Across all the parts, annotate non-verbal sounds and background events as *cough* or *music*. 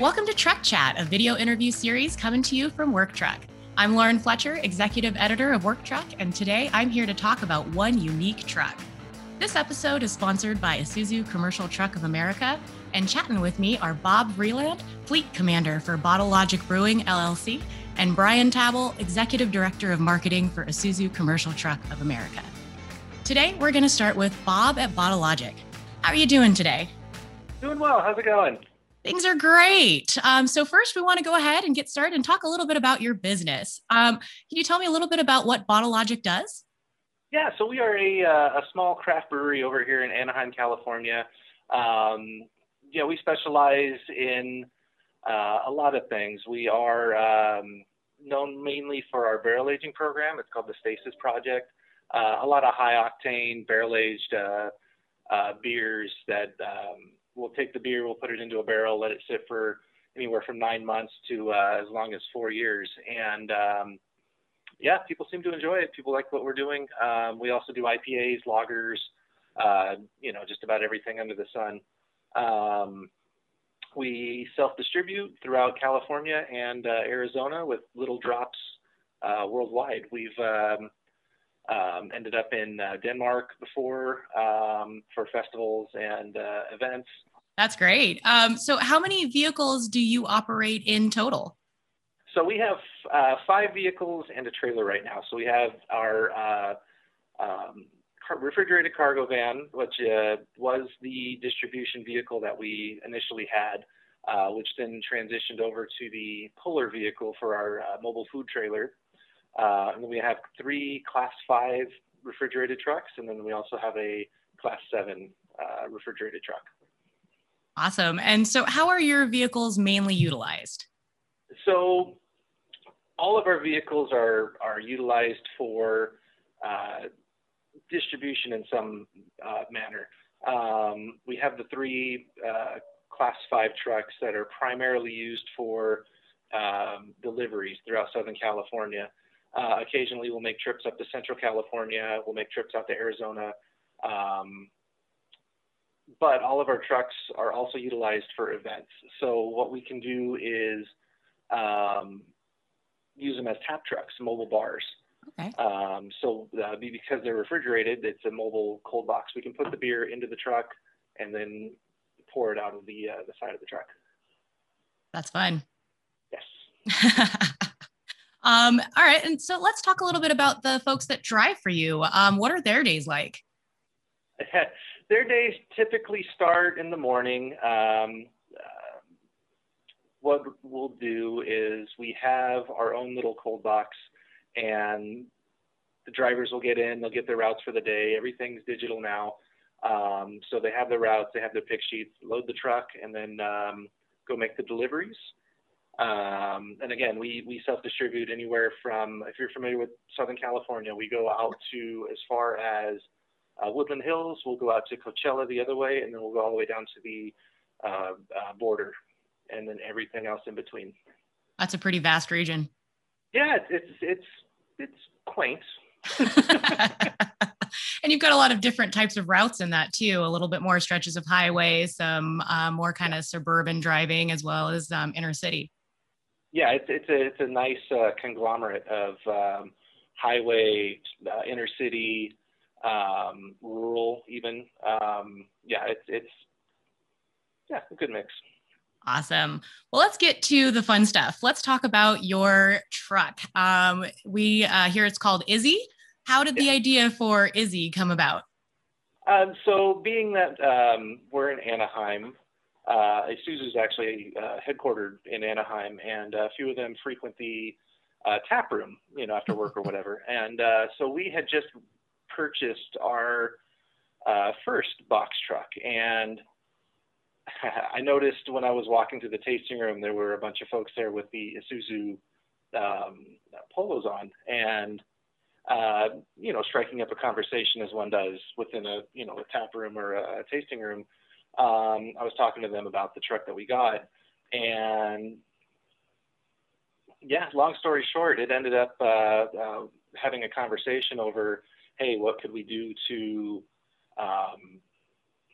Welcome to Truck Chat, a video interview series coming to you from Work Truck. I'm Lauren Fletcher, executive editor of Work Truck, and today I'm here to talk about one unique truck. This episode is sponsored by Isuzu Commercial Truck of America, and chatting with me are Bob Vreeland, fleet commander for Bottle Logic Brewing LLC, and Brian Tabel, executive director of marketing for Isuzu Commercial Truck of America. Today, we're going to start with Bob at Bottle Logic. How are you doing today? Doing well. How's it going? Things are great. Um, so first, we want to go ahead and get started and talk a little bit about your business. Um, can you tell me a little bit about what Bottle Logic does? Yeah, so we are a, uh, a small craft brewery over here in Anaheim, California. Um, we specialize in uh, a lot of things. We are um, known mainly for our barrel aging program. It's called the Stasis Project. Uh, a lot of high octane barrel aged uh, uh, beers that um, we'll take the beer, we'll put it into a barrel, let it sit for anywhere from nine months to uh, as long as four years. And um, yeah, people seem to enjoy it. People like what we're doing. Um, we also do IPAs, lagers, uh, you know, just about everything under the sun. Um, we self-distribute throughout California and uh, Arizona with little drops uh, worldwide. We've um, ended up in uh, Denmark before um, for festivals and uh, events. That's great. Um, so, how many vehicles do you operate in total? So, we have uh, five vehicles and a trailer right now. So, we have our uh, um, refrigerated cargo van, which uh, was the distribution vehicle that we initially had. Uh, which then transitioned over to the puller vehicle for our mobile food trailer. Uh, and then we have three class five refrigerated trucks, and then we also have a class seven uh, refrigerated truck. Awesome. And so, how are your vehicles mainly utilized? So, all of our vehicles are are utilized for uh, distribution in some uh, manner. Um, we have the three uh, class five trucks that are primarily used for um, deliveries throughout Southern California. Uh, occasionally, we'll make trips up to Central California. We'll make trips out to Arizona. Um, but all of our trucks are also utilized for events. So what we can do is um, use them as tap trucks, mobile bars. Okay. Um, so uh, because they're refrigerated, it's a mobile cold box. We can put the beer into the truck and then pour it out of the uh, the side of the truck. That's fun. Yes. *laughs* Um, all right. And so let's talk a little bit about the folks that drive for you. Um, what are their days like? *laughs* their days typically start in the morning. Um, uh, what we'll do is we have our own little cold box, and the drivers will get in, they'll get their routes for the day. Everything's digital now. Um, so they have their routes, they have their pick sheets, load the truck, and then um, go make the deliveries. Um, and again, we, we self-distribute anywhere from, if you're familiar with Southern California, we go out to as far as uh, Woodland Hills, we'll go out to Coachella the other way, and then we'll go all the way down to the uh, uh, border, and then everything else in between. That's a pretty vast region. Yeah, it's it's it's quaint. *laughs* and you've got a lot of different types of routes in that too. A little bit more stretches of highways, some um, more kind of suburban driving, as well as um, inner city yeah, it's it's a it's a nice uh, conglomerate of um, highway, uh, inner city, um, rural, even. Um, yeah, it's it's yeah, a good mix. Awesome. Well, let's get to the fun stuff. Let's talk about your truck. Um, we uh, here it's called Izzy. How did the idea for Izzy come about? Um, so, being that um, we're in Anaheim, uh, Isuzu is actually uh, headquartered in Anaheim, and a few of them frequent the uh, tap room, you know, after work or whatever. *laughs* And uh, so we had just purchased our uh, first box truck, and *laughs* I noticed when I was walking to the tasting room, there were a bunch of folks there with the Isuzu um, polos on, and uh, you know, striking up a conversation as one does within a you know a tap room or a tasting room um, I was talking to them about the truck that we got, and yeah, long story short, it ended up uh, uh, having a conversation over, hey, what could we do to, um,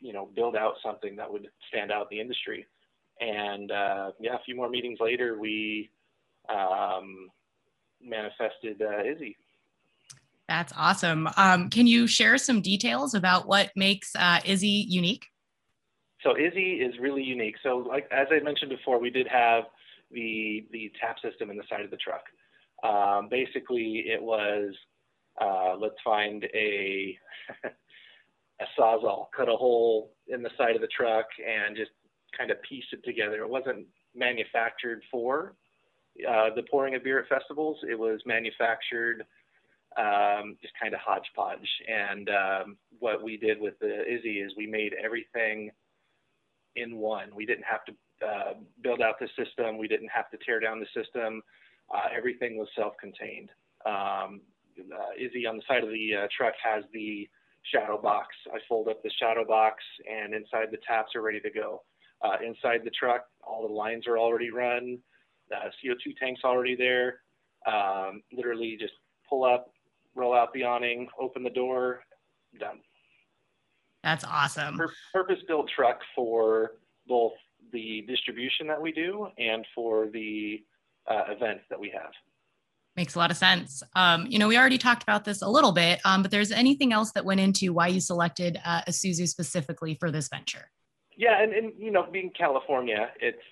you know, build out something that would stand out in the industry. And uh, yeah, a few more meetings later, we um, manifested uh, Izzy. That's awesome. Um, can you share some details about what makes uh, Izzy unique? So Izzy is really unique. So like as I mentioned before, we did have the the tap system in the side of the truck. Um, basically, it was uh, let's find a *laughs* a sawzall, cut a hole in the side of the truck, and just kind of piece it together. It wasn't manufactured for uh, the pouring of beer at festivals. It was manufactured um, just kind of hodgepodge. And um, what we did with the Izzy is we made everything in one. We didn't have to uh, build out the system. We didn't have to tear down the system. Uh, everything was self-contained. Um, uh, Izzy on the side of the uh, truck has the shadow box. I fold up the shadow box, and inside the taps are ready to go. Uh, inside the truck, all the lines are already run. Uh, CO2 tank's already there. Um, literally, just pull up, roll out the awning, open the door, done. That's awesome. Purpose-built truck for both the distribution that we do and for the uh, events that we have. Makes a lot of sense. Um, you know, we already talked about this a little bit, um, but there's anything else that went into why you selected uh, Isuzu specifically for this venture? Yeah, and, and you know, being California, it's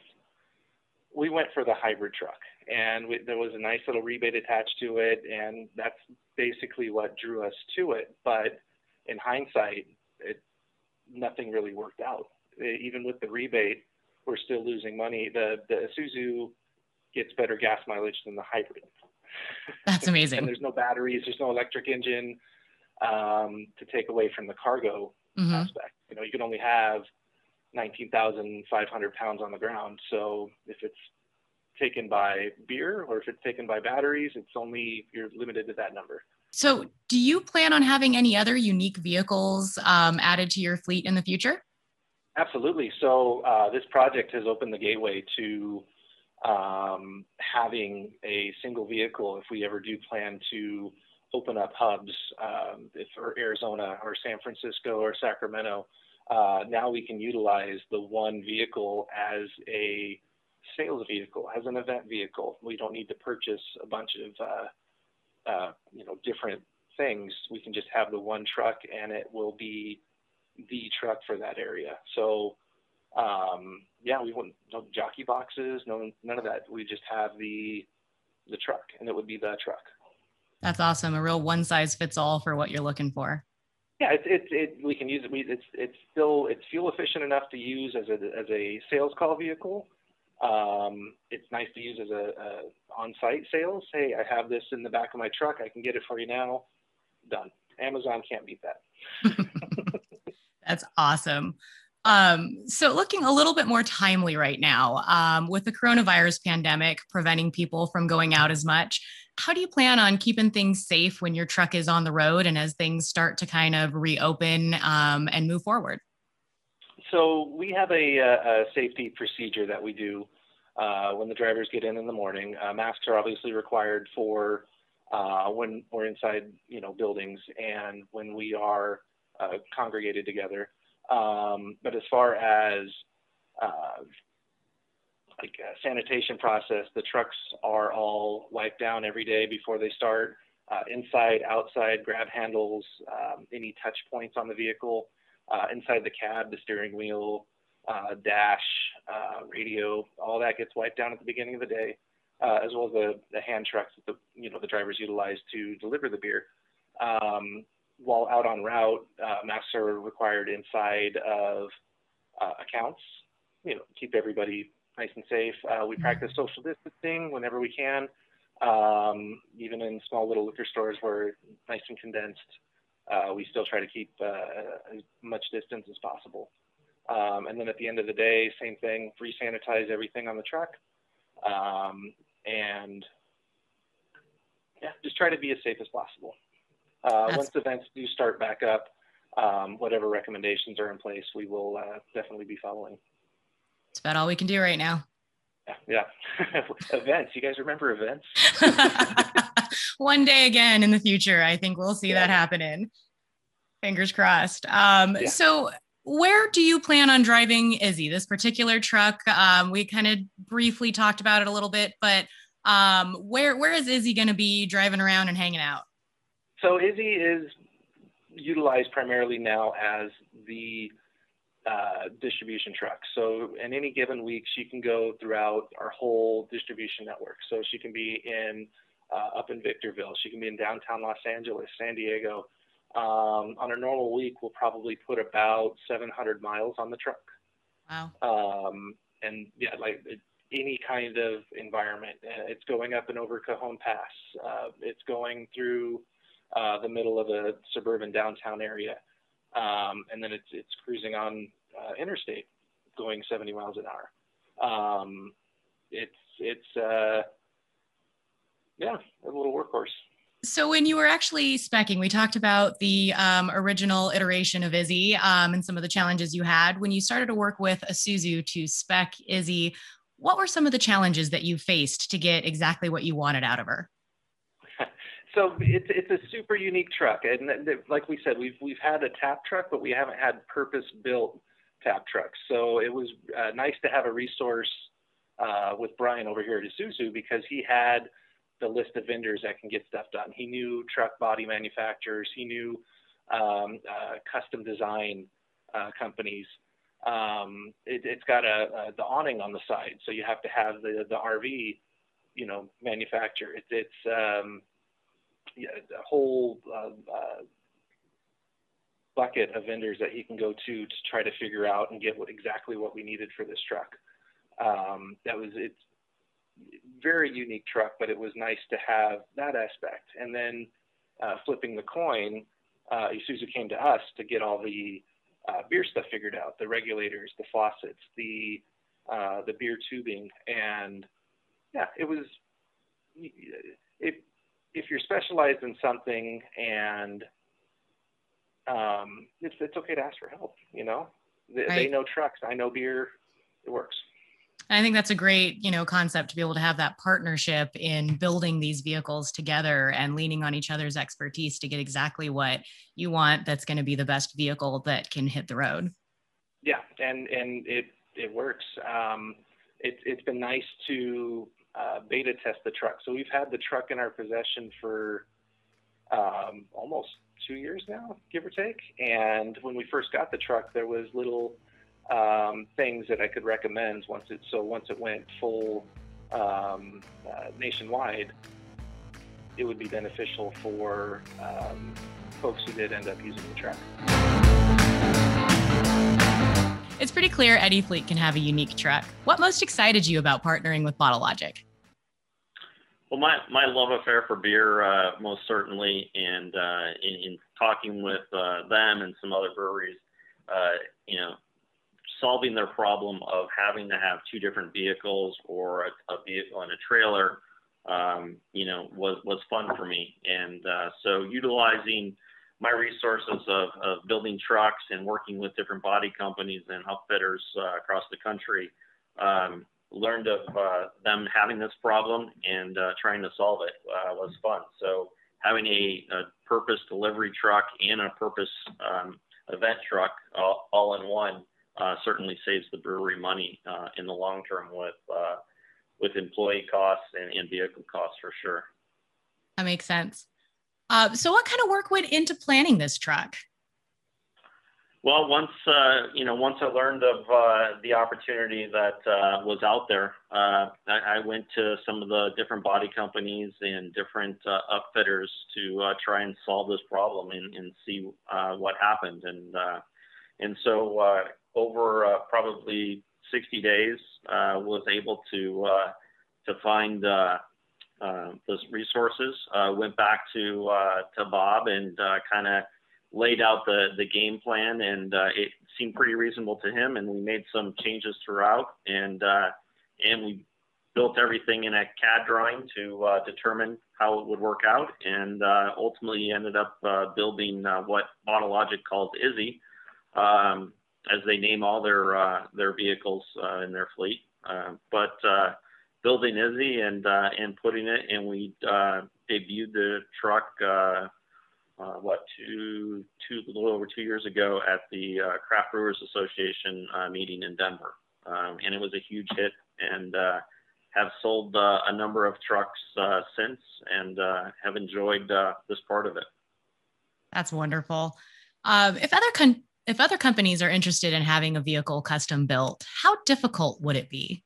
we went for the hybrid truck, and we, there was a nice little rebate attached to it, and that's basically what drew us to it. But in hindsight, it nothing really worked out. Even with the rebate, we're still losing money. The the Isuzu gets better gas mileage than the hybrid. That's amazing. and there's no batteries, there's no electric engine um, to take away from the cargo mm-hmm. aspect. You know, you can only have 19,500 pounds on the ground. So if it's taken by beer or if it's taken by batteries, it's only you're limited to that number. So, do you plan on having any other unique vehicles um, added to your fleet in the future? Absolutely. So, uh, this project has opened the gateway to um, having a single vehicle if we ever do plan to open up hubs, um, if or Arizona or San Francisco or Sacramento. Uh, now we can utilize the one vehicle as a sales vehicle, as an event vehicle. We don't need to purchase a bunch of uh, uh, you know different things. We can just have the one truck, and it will be the truck for that area. So um, yeah, we wouldn't no jockey boxes, no none of that. We just have the the truck, and it would be the truck. That's awesome. A real one size fits all for what you're looking for. Yeah, it's it, it, we can use it. We, it's it's still it's fuel efficient enough to use as a as a sales call vehicle. Um, it's nice to use as a, a on-site sales. Hey, I have this in the back of my truck. I can get it for you now. Done. Amazon can't beat that. *laughs* That's awesome. Um, so, looking a little bit more timely right now, um, with the coronavirus pandemic preventing people from going out as much, how do you plan on keeping things safe when your truck is on the road and as things start to kind of reopen um, and move forward? So, we have a, a safety procedure that we do uh, when the drivers get in in the morning. Uh, masks are obviously required for uh, when we're inside, you know, buildings and when we are uh, congregated together. Um, but as far as uh, like sanitation process, the trucks are all wiped down every day before they start. Uh, inside, outside, grab handles, um, any touch points on the vehicle, uh, inside the cab, the steering wheel, uh, dash, uh, radio, all that gets wiped down at the beginning of the day, uh, as well as the, the hand trucks that the you know the drivers utilize to deliver the beer. Um, while out on route, uh, masks are required inside of uh, accounts. You know, keep everybody nice and safe. Uh, we practice social distancing whenever we can, um, even in small little liquor stores where it's nice and condensed. Uh, we still try to keep uh, as much distance as possible. Um, and then at the end of the day, same thing, re-sanitize everything on the truck. Um, and yeah, just try to be as safe as possible. Uh, once events do start back up, um, whatever recommendations are in place, we will uh, definitely be following. It's about all we can do right now. Yeah, yeah. *laughs* events. You guys remember events? *laughs* One day again in the future, I think we'll see yeah. that happening. Fingers crossed. Um, yeah. So, where do you plan on driving Izzy? This particular truck, um, we kind of briefly talked about it a little bit, but um, where where is Izzy going to be driving around and hanging out? So Izzy is utilized primarily now as the uh, distribution truck. So in any given week, she can go throughout our whole distribution network. So she can be in uh, up in Victorville. She can be in downtown Los Angeles, San Diego. Um, on a normal week, we'll probably put about 700 miles on the truck. Wow. Um, and yeah, like any kind of environment. Uh, it's going up and over Cajon Pass. Uh, it's going through uh, the middle of a suburban downtown area, um, and then it's it's cruising on uh, interstate, going 70 miles an hour. Um, it's it's uh, yeah, a little workhorse. So when you were actually specking, we talked about the um, original iteration of Izzy um, and some of the challenges you had. When you started to work with Isuzu to spec Izzy, what were some of the challenges that you faced to get exactly what you wanted out of her? *laughs* So it's it's a super unique truck, and like we said, we've we've had a tap truck, but we haven't had purpose built tap trucks. So it was uh, nice to have a resource uh, with Brian over here at Isuzu because he had the list of vendors that can get stuff done. He knew truck body manufacturers, he knew um, uh, custom design uh, companies. Um, it, has got a, a, the awning on the side, so you have to have the the RV, you know, manufacturer. It, it's um, yeah, a whole uh, uh, bucket of vendors that he can go to to try to figure out and get what, exactly what we needed for this truck. Um, that was it's very unique truck, but it was nice to have that aspect. And then uh, flipping the coin, uh, Isuzu came to us to get all the uh, beer stuff figured out, the regulators, the faucets, the uh, the beer tubing, and yeah, it was. If if you're specialized in something and um, it's it's okay to ask for help, you know. They, right. they know trucks, I know beer, it works. I think that's a great, you know, concept to be able to have that partnership in building these vehicles together and leaning on each other's expertise to get exactly what you want that's going to be the best vehicle that can hit the road. Yeah, and and it it works. Um, it, it's been nice to uh, beta test the truck. So we've had the truck in our possession for um, almost two years now, give or take. And when we first got the truck, there was little um, things that I could recommend once it so once it went full um, uh, nationwide, it would be beneficial for um, folks who did end up using the truck. It's pretty clear Eddie Fleet can have a unique truck. What most excited you about partnering with Bottle Logic? Well, my, my love affair for beer, uh, most certainly, and uh, in, in, talking with uh, them and some other breweries, uh, you know, solving their problem of having to have two different vehicles or a, a vehicle and a trailer, um, you know, was, was fun for me. And uh, so utilizing my resources of, of building trucks and working with different body companies and upfitters uh, across the country, um, learned of uh, them having this problem and uh, trying to solve it uh, was fun. So having a, a, purpose delivery truck and a purpose um, event truck all, all in one uh, certainly saves the brewery money uh, in the long term with uh, with employee costs and, and, vehicle costs for sure. That makes sense. Uh, so, what kind of work went into planning this truck? Well, once uh, you know, once I learned of uh, the opportunity that was out there, I, I, went to some of the different body companies and different upfitters to try and solve this problem and, and see what happened. And and so over uh, probably 60 days, uh, was able to uh, to find uh, uh, those resources. went back to to Bob and kind of laid out the the game plan, and it seemed pretty reasonable to him. And we made some changes throughout, and and we built everything in a CAD drawing to uh, determine how it would work out, and uh, ultimately ended up uh, building what Logic calls Izzy, um, as they name all their uh, their vehicles uh, in their fleet. Uh, but uh, building Izzy and uh, and putting it, and we uh, debuted the truck what two two a little over two years ago at the Craft Brewers Association meeting in Denver, um, and it was a huge hit. And have sold a number of trucks since, and have enjoyed this part of it. That's wonderful. Um, if other con- if other companies are interested in having a vehicle custom built, how difficult would it be?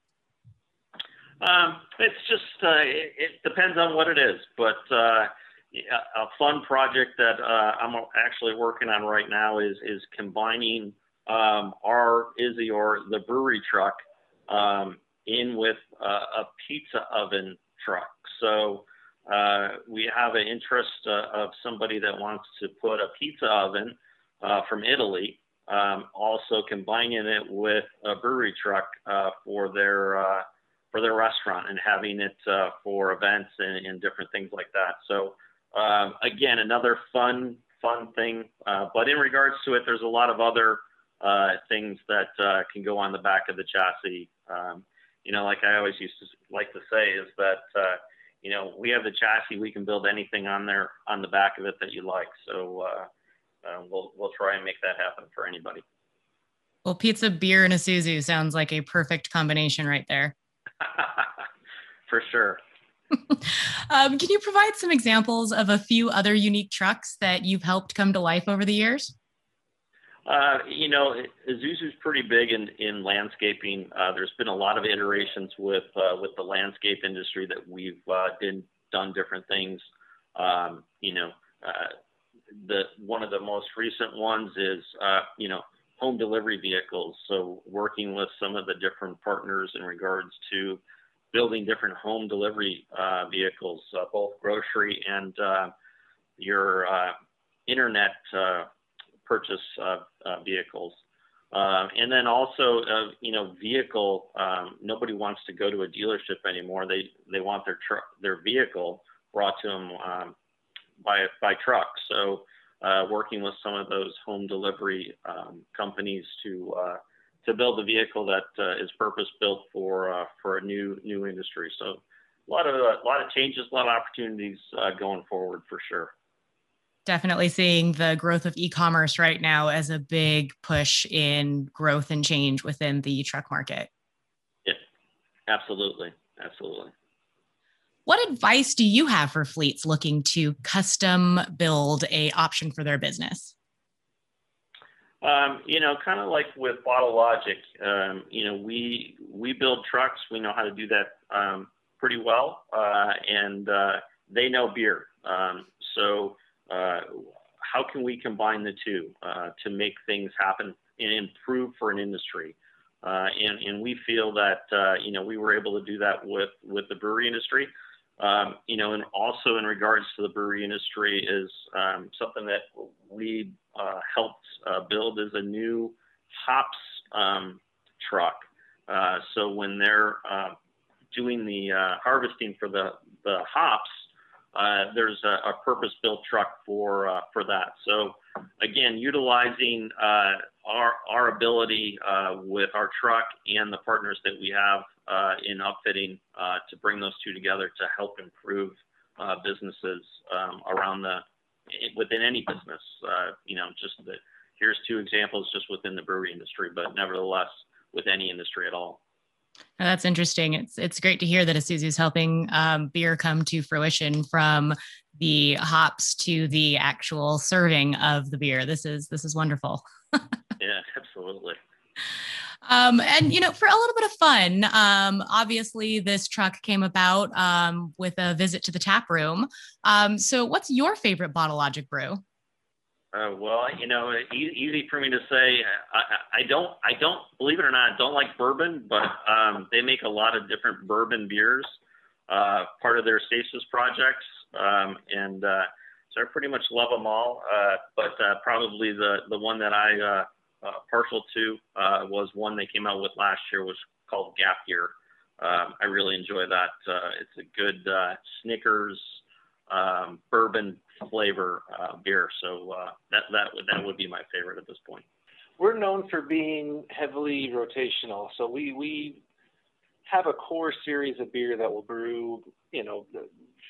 Um, it's just uh, it, depends on what it is, but uh, a fun project that uh, I'm actually working on right now is is combining um, our Izzy or the brewery truck um, in with a pizza oven truck. So uh, we have an interest uh, of somebody that wants to put a pizza oven uh, from Italy, um, also combining it with a brewery truck uh, for their uh, for their restaurant and having it uh, for events and, and, different things like that. So um, again, another fun fun thing. but in regards to it, there's a lot of other things that can go on the back of the chassis. Um, you know, like I always used to like to say, is that you know, we have the chassis. We can build anything on there on the back of it that you like. So uh, uh, we'll we'll try and make that happen for anybody. Well, pizza, beer, and Isuzu sounds like a perfect combination right there. *laughs* for sure. *laughs* um, can you provide some examples of a few other unique trucks that you've helped come to life over the years? Uh, you know, Isuzu's pretty big in, in landscaping. Uh, there's been a lot of iterations with uh, with the landscape industry that we've uh, been, done different things. Um, you know, uh, the one of the most recent ones is uh, you know home delivery vehicles. So working with some of the different partners in regards to building different home delivery vehicles, both grocery and your internet purchase uh, uh, vehicles. Um, and then also, uh, you know, vehicle. Um, nobody wants to go to a dealership anymore. They they want their truck, their vehicle brought to them um, by by truck. So, uh, working with some of those home delivery um, companies to uh, to build a vehicle that uh, is purpose built for for a new new industry. So, a lot of a lot of changes, a lot of opportunities going forward for sure definitely seeing the growth of e-commerce right now as a big push in growth and change within the truck market. Yeah, absolutely. Absolutely. What advice do you have for fleets looking to custom build a option for their business? Um, you know, kind of like with Bottle Logic, um, you know, we we build trucks. We know how to do that um, pretty well, uh, and uh, they know beer. Um, so uh, how can we combine the two uh, to make things happen and improve for an industry? Uh, and, and we feel that uh, you know we were able to do that with with the brewery industry. Um, you know, and also in regards to the brewery industry is um, something that we uh, helped uh, build is a new hops um, truck. so when they're doing the harvesting for the the hops, uh, there's a, a purpose-built truck for uh, for that. So again, utilizing uh, our our ability uh, with our truck and the partners that we have uh, in upfitting to bring those two together to help improve businesses um, around the within any business. you know, just the, here's two examples just within the brewery industry, but nevertheless with any industry at all. That's interesting. It's it's great to hear that Isuzu's helping um, beer come to fruition from the hops to the actual serving of the beer. This is this is wonderful. *laughs* yeah, absolutely. Um, and you know, for a little bit of fun, um, obviously this truck came about um, with a visit to the tap room. Um, so, what's your favorite Bottle Logic brew? Uh, well, you know, e- easy for me to say. I, I don't, I don't believe it or not, I don't like bourbon, but um, they make a lot of different bourbon beers, uh, part of their Stasis projects, um, and uh, so I pretty much love them all. Uh, but uh, probably the the one that I uh, partial to uh, was one they came out with last year, was called Gap Year. Um, I really enjoy that. Uh, it's a good uh, Snickers um, bourbon flavor uh, beer. So uh, that that would that would be my favorite at this point. We're known for being heavily rotational, so we we have a core series of beer that will brew, you know,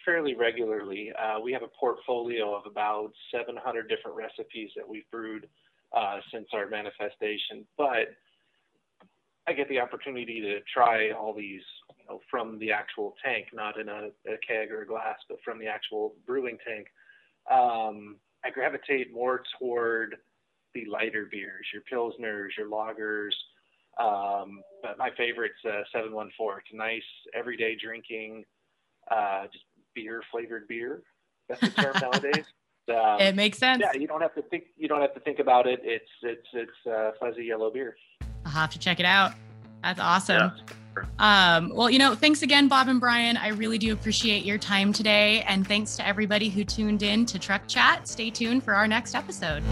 fairly regularly. Uh, we have a portfolio of about 700 different recipes that we've brewed uh, since our manifestation, but I get the opportunity to try all these you know, from the actual tank, not in a, a, keg or a glass, but from the actual brewing tank. Um, I gravitate more toward the lighter beers, your pilsners, your lagers. Um, but my favorite's uh, 714. It's a nice everyday drinking, uh, just beer flavored beer. That's the term *laughs* nowadays. Um, it makes sense. Yeah, you don't have to think. You don't have to think about it. It's it's it's uh, fuzzy yellow beer. I'll have to check it out. That's awesome. Yeah. Um, well, you know, thanks again, Bob and Brian. I really do appreciate your time today. And thanks to everybody who tuned in to Truck Chat. Stay tuned for our next episode.